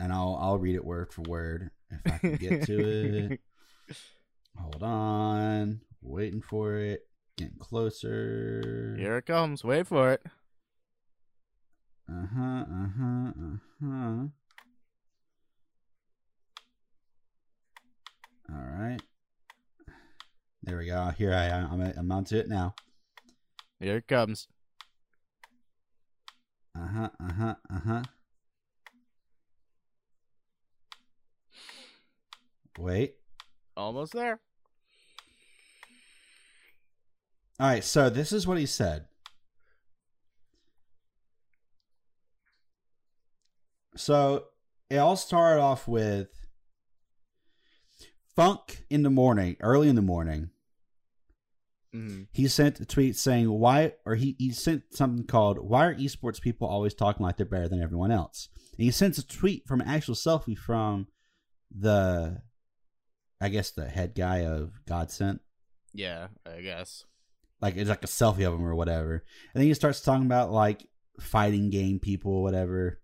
and I'll I'll read it word for word if I can get to it. Hold on, waiting for it, getting closer. Here it comes. Wait for it. Uh huh. Uh huh. Uh huh. All right. There we go. Here I am. I'm, I'm onto it now. Here it comes. Uh huh. Uh huh. Uh huh. Wait. Almost there. All right, so this is what he said. So it all started off with Funk in the morning, early in the morning. Mhm. He sent a tweet saying why, or he, he sent something called "Why are esports people always talking like they're better than everyone else?" And he sends a tweet from an actual selfie from the, I guess the head guy of Godsent. Yeah, I guess. Like it's like a selfie of him or whatever. And then he starts talking about like fighting game people or whatever.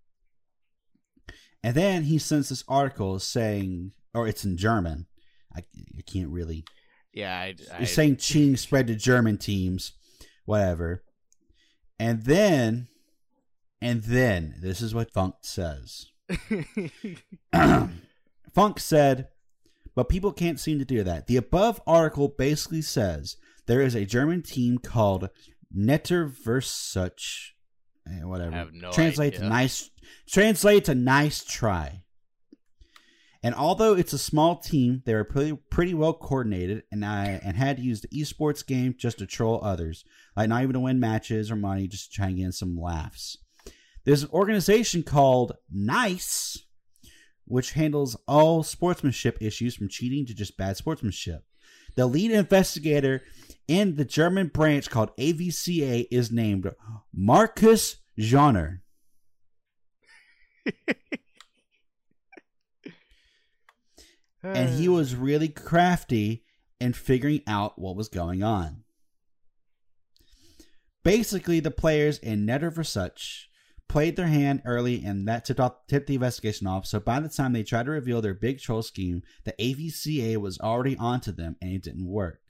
And then he sends this article saying, or it's in German. I, I can't really. Yeah, I, I He's saying cheating spread to German teams, whatever. And then, and then this is what Funk says. Funk said, but people can't seem to do that. The above article basically says there is a German team called Netterversuch, eh, whatever. I have no translate to idea. nice. Translate to nice try. And although it's a small team, they were pretty pretty well coordinated, and I and had to use the esports game just to troll others, like not even to win matches or money, just to try and get some laughs. There's an organization called Nice, which handles all sportsmanship issues from cheating to just bad sportsmanship. The lead investigator in the German branch called AVCA is named Marcus Joner. and he was really crafty in figuring out what was going on. Basically, the players in Netter Versuch played their hand early, and that tipped, off, tipped the investigation off. So by the time they tried to reveal their big troll scheme, the AVCA was already onto them, and it didn't work.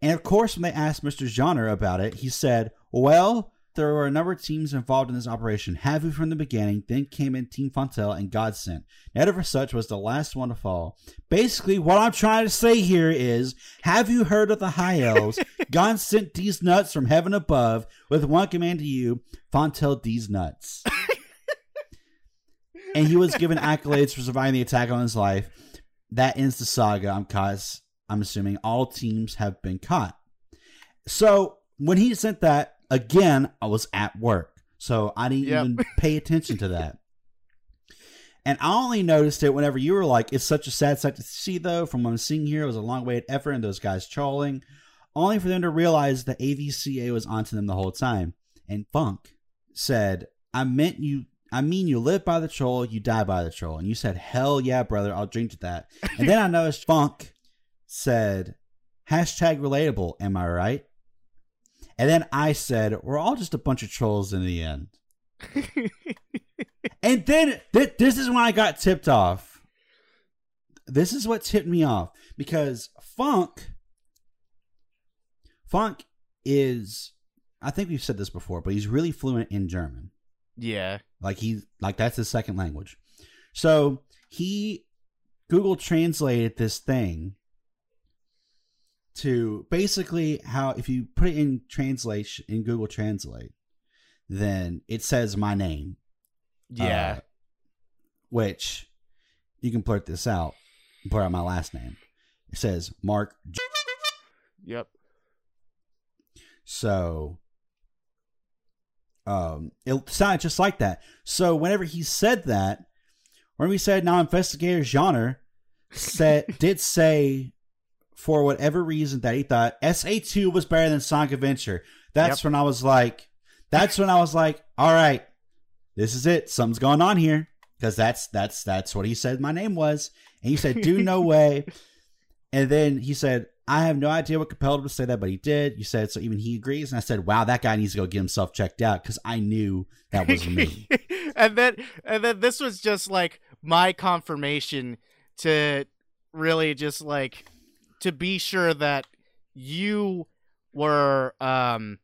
And of course, when they asked Mr. Genre about it, he said, Well, there were a number of teams involved in this operation. Havu from the beginning, then came in Team Fontell and Godsent. Netter Versuch was the last one to fall. Basically, what I'm trying to say here is, have you heard of the High Elves? God sent these nuts from heaven above with one command to you, Fontell these nuts. and he was given accolades for surviving the attack on his life. That ends the saga. I'm cause I'm assuming all teams have been caught. So when he sent that again, I was at work, so I didn't Yep. even pay attention to that. And I only noticed it whenever you were like, "It's such a sad sight to see." Though, from what I'm seeing here, it was a long way at effort, and those guys trolling, only for them to realize the AVCA was onto them the whole time. And Funk said, "I meant you." I mean, you live by the troll, you die by the troll. And you said, hell yeah, brother, I'll drink to that. And then I noticed Funk said, hashtag relatable, am I right? And then I said, we're all just a bunch of trolls in the end. And then th- this is when I got tipped off. This is what tipped me off because Funk, Funk is, I think we've said this before, but he's really fluent in German. yeah. Like he, like that's his second language. So he Google translated this thing to basically how if you put it in translation in Google Translate, then it says my name. Yeah. Uh, which you can blurt this out, blurt out my last name. It says Mark. J- yep. So, um, it sounded just like that. So whenever he said that, when we said now investigator genre said did say for whatever reason that he thought SA two was better than Sonic Adventure. That's when I was like, that's when I was like, all right, this is it. Something's going on here because that's that's that's what he said my name was, and he said, "Do no way." And then he said, I have no idea what compelled him to say that, but he did. You said so even he agrees. And I said, Wow, that guy needs to go get himself checked out because I knew that was me. and then and then this was just like my confirmation to really just like to be sure that you were um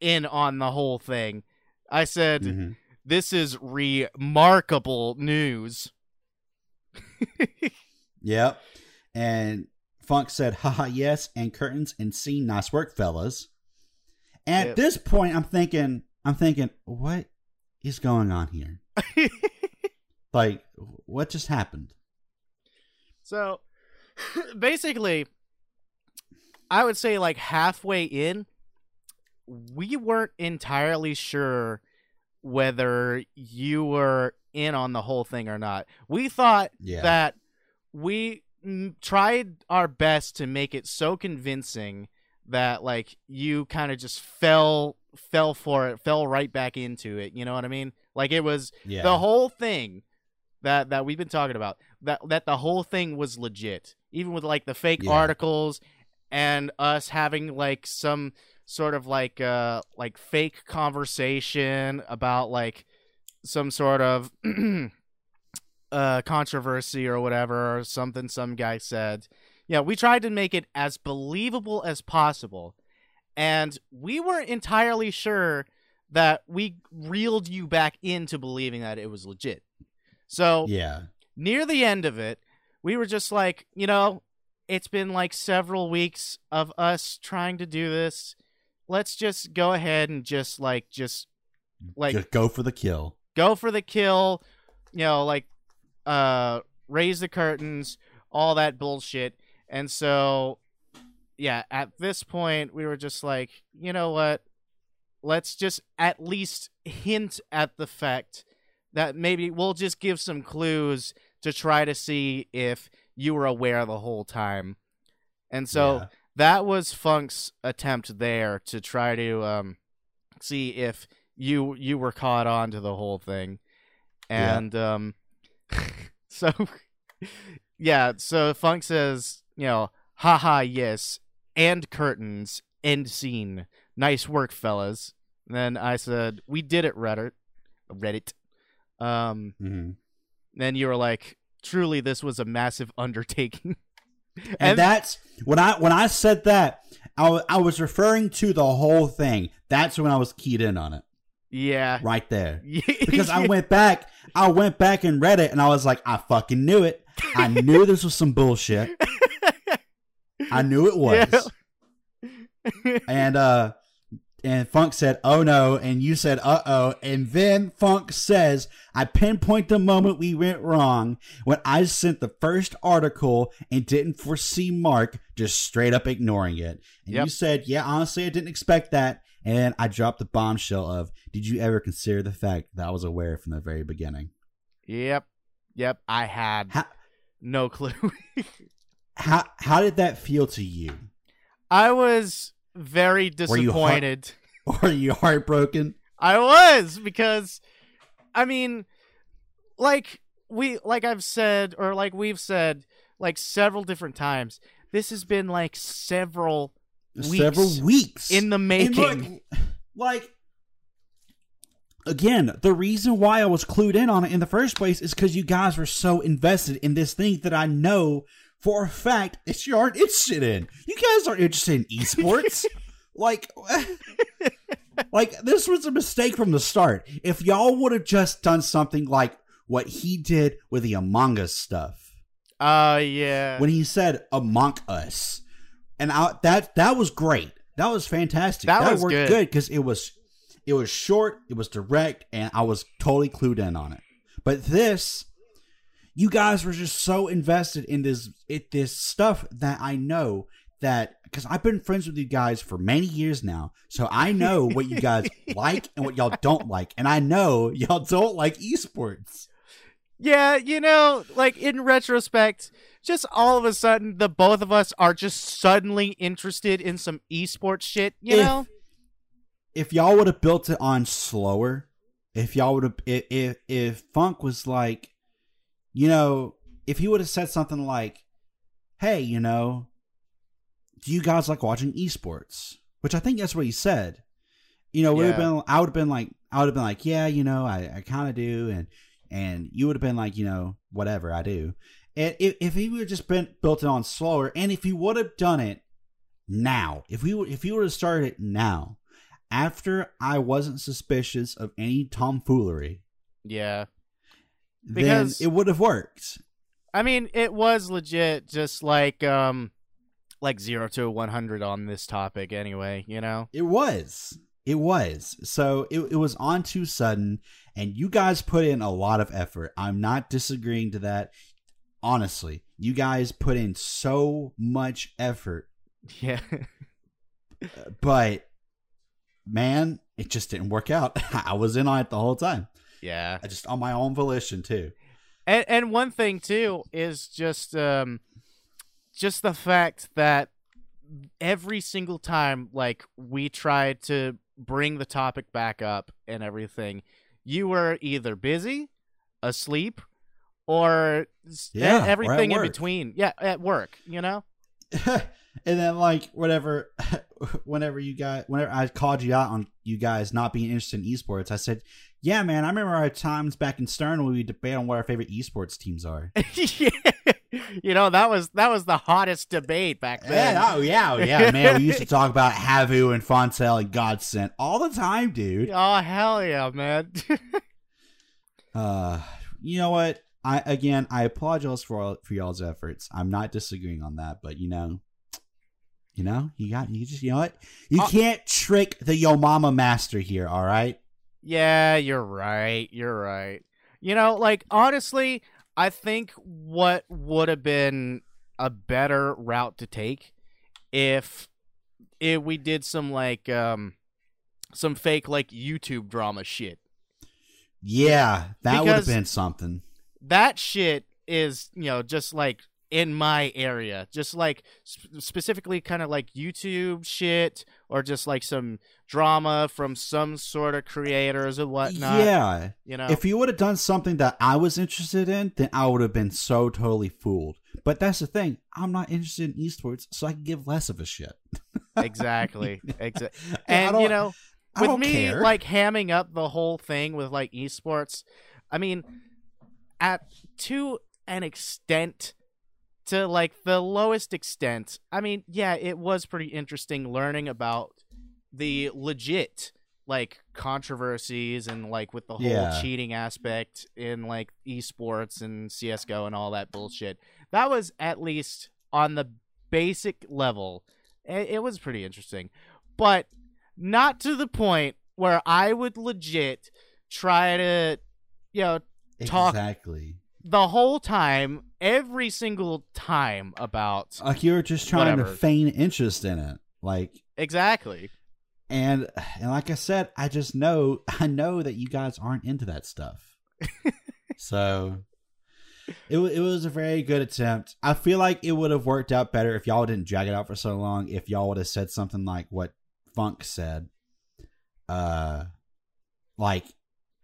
in on the whole thing. I said Mhm. this is remarkable news. Yep. And Funk said, haha, yes, and curtains and scene. Nice work, fellas. And Yep. at this point, I'm thinking, I'm thinking, what is going on here? Like, what just happened? So basically, I would say like halfway in, we weren't entirely sure whether you were in on the whole thing or not. We thought Yeah. that we tried our best to make it so convincing that like you kind of just fell fell for it, fell right back into it. You know what I mean? Like it was yeah. the whole thing that that we've been talking about that that the whole thing was legit even with like the fake Yeah. articles and us having like some sort of like uh like fake conversation about like some sort of uh controversy or whatever or something some guy said yeah we tried to make it as believable as possible and we weren't entirely sure that we reeled you back into believing that it was legit so yeah. near the end of it, we were just like, you know, it's been like several weeks of us trying to do this. Let's just go ahead and just like just like Just go for the kill. go for the kill, you know, like uh raise the curtains, all that bullshit. And so yeah, at this point we were just like, you know what? Let's just at least hint at the fact that maybe we'll just give some clues to try to see if you were aware the whole time. And so Yeah. that was Funk's attempt there to try to um, see if you you were caught on to the whole thing, Yeah. and um, so yeah, so Funk says, you know, haha, yes, and curtains, end scene, nice work, fellas. And then I said, we did it, Reddit, Reddit. Um, mm-hmm. then you were like, truly, this was a massive undertaking. And, that's when I when I said that I I was referring to the whole thing. That's when I was keyed in on it yeah, right there. Because I went back, I went back and read it, and I was like, I fucking knew it. I knew this was some bullshit. I knew it was. And uh and Funk said, "Oh no," and you said, "Uh oh," and then Funk says, "I pinpoint the moment we went wrong when I sent the first article and didn't foresee Mark just straight up ignoring it." And Yep. you said, "Yeah, honestly, I didn't expect that." And I dropped the bombshell of, "Did you ever consider the fact that I was aware from the very beginning?" Yep. Yep. I had How no clue. how, how did that feel to you? I was very Were you heart- disappointed. Were you heartbroken? I was because I mean like we like I've said or like we've said like several different times this has been like several Weeks Several weeks in the making. look, like again, the reason why I was clued in on it in the first place is because you guys were so invested in this thing that I know for a fact it's you aren't interested in. You guys aren't interested in esports. like, like this was a mistake from the start. If y'all would have just done something like what he did with the Among Us stuff uh yeah. when he said "Among Us," and I, that that was great. That was fantastic. That was worked good. good because it was it was short, it was direct, and I was totally clued in on it. But this, you guys were just so invested in this it this stuff that I know that because I've been friends with you guys for many years now, so I know what you guys like and what y'all don't like, and I know y'all don't like esports. Yeah, you know, like in retrospect, just all of a sudden the both of us are just suddenly interested in some esports shit, you If- know? if y'all would have built it on slower, if y'all would have, if, if if Funk was like, you know, if he would have said something like, "Hey, you know, do you guys like watching esports?" Which I think that's what he said. You know, would have been. I would have been like, I would have been like, yeah, you know, I, I kind of do, and and you would have been like, you know, whatever, I do. And if if he would have just been built it on slower, and if he would have done it now, if we if he would have started it now, after I wasn't suspicious of any tomfoolery, Yeah. Then Because- it would have worked. I mean, it was legit just like um like 0 to 100 on this topic anyway, you know? It was. It was. So it, it was on too sudden, and you guys put in a lot of effort. I'm not disagreeing to that. honestly, you guys put in so much effort, Yeah. but man, it just didn't work out. I was in on it the whole time. Yeah. I just on my own volition too. And and one thing too is just um just the fact that every single time like we tried to bring the topic back up and everything, you were either busy, asleep, or s- Yeah, or everything in between. Yeah, at work, you know? and then like whatever whenever you guys whenever I called you out on you guys not being interested in esports, I said, Yeah, man, I remember our times back in Stern when we debate on what our favorite esports teams are. yeah. You know, that was that was the hottest debate back then. Yeah, oh yeah, oh, yeah, man. We used to talk about Havu and Fontell and Godsent all the time, dude. Oh hell yeah, man. Uh you know what? I again I apologize for all, for y'all's efforts. I'm not disagreeing on that, but you know you know, you got you just you know what? You Uh, can't trick the yo mama master here, all right? Yeah, you're right. You're right. You know, like honestly, I think what would have been a better route to take if if we did some like um some fake like YouTube drama shit. Yeah, that would have been something. That shit is, you know, just like in my area, just like sp- specifically kind of like YouTube shit or just like some drama from some sort of creators or whatnot. yeah. You know. If you would have done something that I was interested in, then I would have been so totally fooled. But that's the thing. I'm not interested in esports, so I can give less of a shit. exactly. Exactly. And you know, with me care. like hamming up the whole thing with like esports, I mean, at to an extent, to like the lowest extent, I mean, yeah, it was pretty interesting learning about the legit like controversies and like with the whole Yeah. cheating aspect in like esports and CS:GO and all that bullshit. That was at least on the basic level. It, it was pretty interesting, but not to the point where I would legit try to, you know, talk- Exactly. the whole time, every single time about Like you were just trying Whatever. to feign interest in it. Like exactly. and and like I said, I just know I know that you guys aren't into that stuff. so it it was a very good attempt. I feel like it would have worked out better if y'all didn't drag it out for so long. If y'all would have said something like what Funk said, uh, like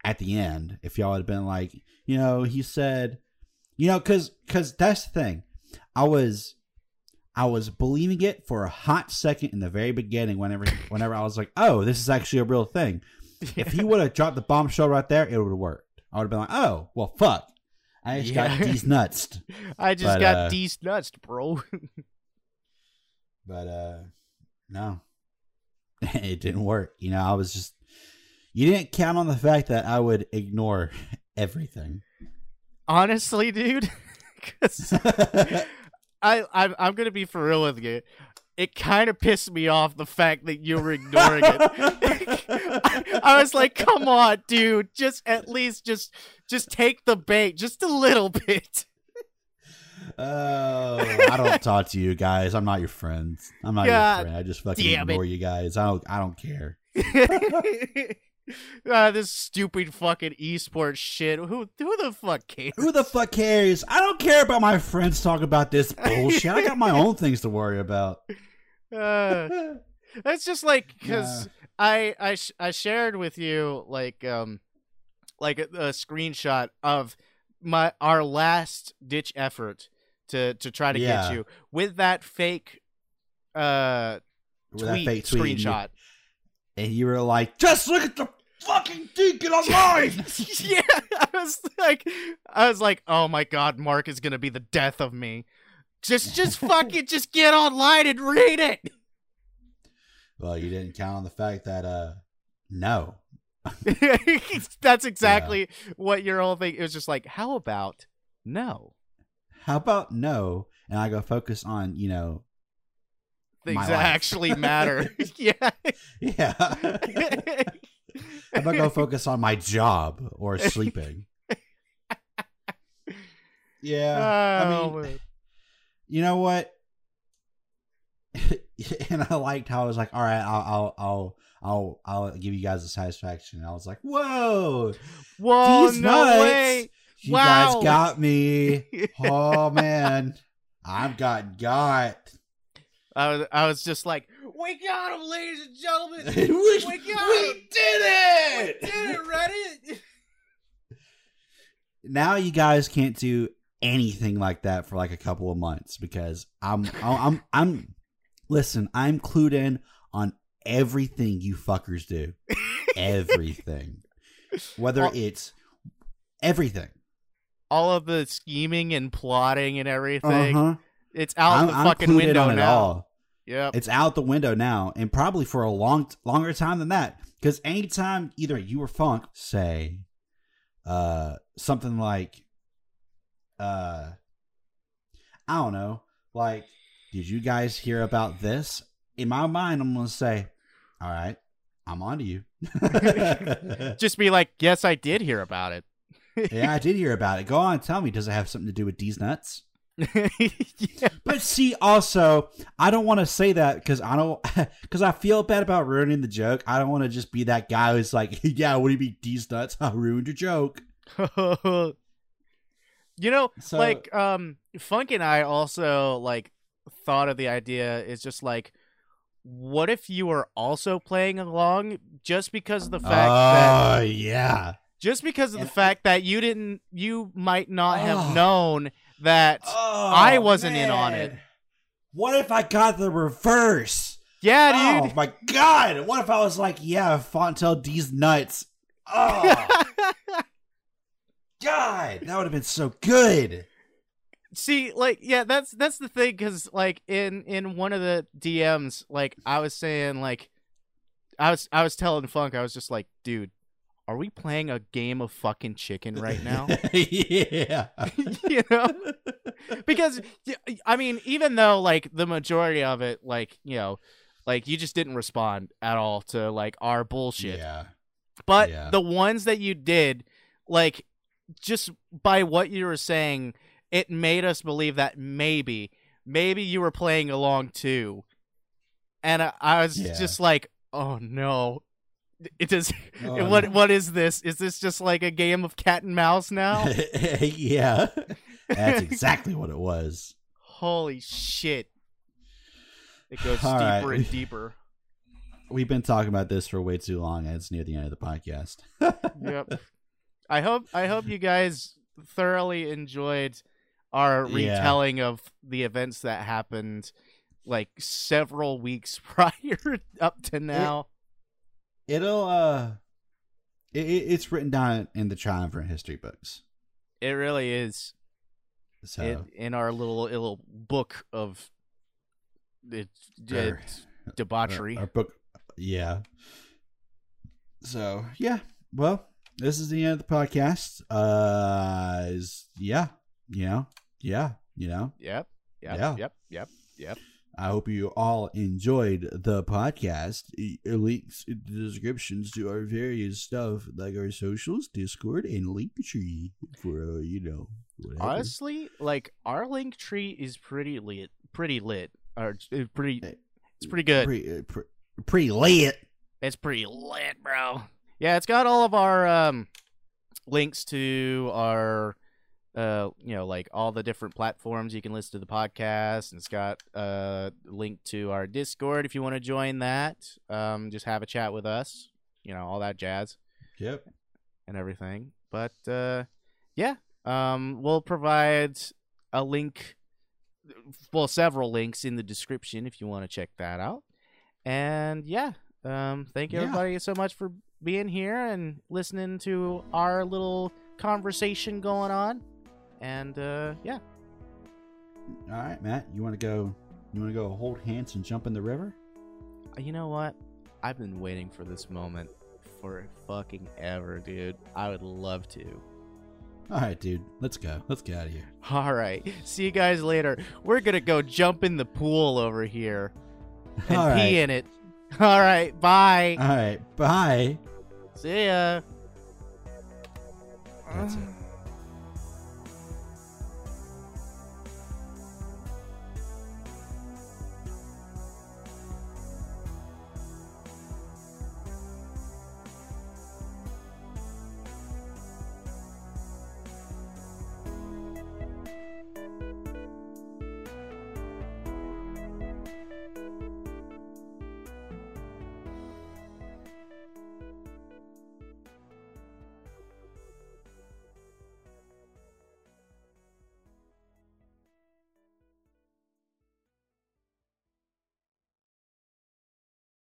at the end, if y'all had been like, you know, he said, you know, because because that's the thing, I was. I was believing it for a hot second in the very beginning. Whenever, whenever I was like, "Oh, this is actually a real thing." If he would have dropped the bombshell right there, it would have worked. I would have been like, "Oh, well, fuck." I just got Yeah. these nuts. I just But, got uh, these nuts, bro. But uh no. it didn't work. You know, I was just you didn't count on the fact that I would ignore everything. Honestly, dude, I I'm, I'm gonna be for real with you. It kind of pissed me off the fact that you were ignoring it. I, I was like, "Come on, dude! Just at least just just take the bait, just a little bit." oh, I don't talk to you guys. I'm not your friends. I'm not your friend. I just fucking damn it. ignore you guys. I don't I don't care. Ah, this stupid fucking esports shit. Who who the fuck cares? Who the fuck cares? I don't care about my friends talking about this bullshit. I got my own things to worry about. Uh, It's just like because I I sh- I shared with you like um like a, a screenshot of my our last ditch effort to to try to Yeah. get you with that fake uh tweet, fake tweet screenshot. And you were like, just look at the fucking deacon online. yeah, I was like I was like, oh my god, Mark is gonna be the death of me. Just just fucking just get online and read it. well, you didn't count on the fact that uh no. That's exactly what your whole thing. It was just like, how about no How about no? And I go focus on, you know, things that actually matter? yeah. yeah. How about go focus on my job or sleeping? Yeah. I Oh, mean, man. you know what? and I liked how I was like, all right, I'll, I'll, I'll, I'll, I'll give you guys the satisfaction. And I was like, whoa, whoa, no nuts. way. you guys got me. Oh man, I've got got. I was, I was just like, we got him, ladies and gentlemen. we, We got we it. did it. We did it, Reddit. now you guys can't do anything like that for like a couple of months because I'm I'm I'm listen, I'm clued in on everything you fuckers do. Everything. Whether it's everything. All of the scheming and plotting and everything. Uh-huh. It's out I'm, the fucking window in on it now. Yep. It's out the window now, and probably for a long, longer time than that. Because anytime either you or Funk say, uh, something like, uh, I don't know, like, did you guys hear about this? In my mind, I'm gonna say, all right, I'm on to you. Just be like, yes, I did hear about it. yeah, I did hear about it. Go on, tell me. Does it have something to do with these nuts? yeah. But see, also, I don't want to say that because I don't, because I feel bad about ruining the joke. I don't want to just be that guy who's like, "Yeah, what do you mean these nuts? I ruined your joke." you know, So- like um Funk and I also like thought of the idea is just like what if you were also playing along just because of the fact that Oh yeah. just because of the fact that you didn't you might not have Oh. known that Oh, I wasn't in on it. What if I got the reverse? yeah oh, dude. Oh my god! What if I was like, "Yeah, Fontell these nuts." Oh god, that would have been so good. See, like, yeah, that's that's the thing, because like in in one of the DMs, like I was saying, like I was I was telling Funk, I was just like, dude, are we playing a game of fucking chicken right now? yeah. you know, because I mean, even though like the majority of it, like you know, like you just didn't respond at all to like our bullshit. Yeah. But Yeah. the ones that you did, like, just by what you were saying, it made us believe that maybe, maybe you were playing along too. And I, I was Yeah. just like, oh no. It is. Oh, what no. what is this? Is this just like a game of cat and mouse now? yeah. That's exactly what it was. Holy shit! It goes All deeper right. and deeper. We've been talking about this for way too long, and it's near the end of the podcast. yep. I hope I hope you guys thoroughly enjoyed our Yeah. retelling of the events that happened like several weeks prior up to now. It'll uh, it, it- it's written down in the triumvirate history books. It, really is So it, in our little little book of it, Our- debauchery. Our, our book, yeah. So yeah, well, this is the end of the podcast. Uh, is yeah, you know, yeah, you know. yep. Yep. Yeah. Yep. Yep. Yep. I hope you all enjoyed the podcast. E- Links in the descriptions to our various stuff, like our socials, Discord, and Linktree for uh, you know whatever. Honestly, like our Linktree is pretty lit. Pretty lit. Or uh, pretty. It's pretty good. Pretty, uh, pre- pretty lit. It's pretty lit, bro. Yeah, it's got all of our um links to our uh you know like all the different platforms you can listen to the podcast and it's got a link to our discord if you want to join that. Um just have a chat with us you know all that jazz. Yep. and everything. But uh yeah um we'll provide a link well several links in the description if you want to check that out. And yeah um thank you Yeah. everybody so much for being here and listening to our little conversation going on and uh yeah All right, Matt. You want to go? You want to go hold hands and jump in the river? you know what i've been waiting for this moment for fucking ever dude i would love to All right, dude. Let's go. Let's get out of here. All right. See you guys later. We're going to go jump in the pool over here and All pee right. in it. All right. Bye. All right. Bye. See ya. That's it.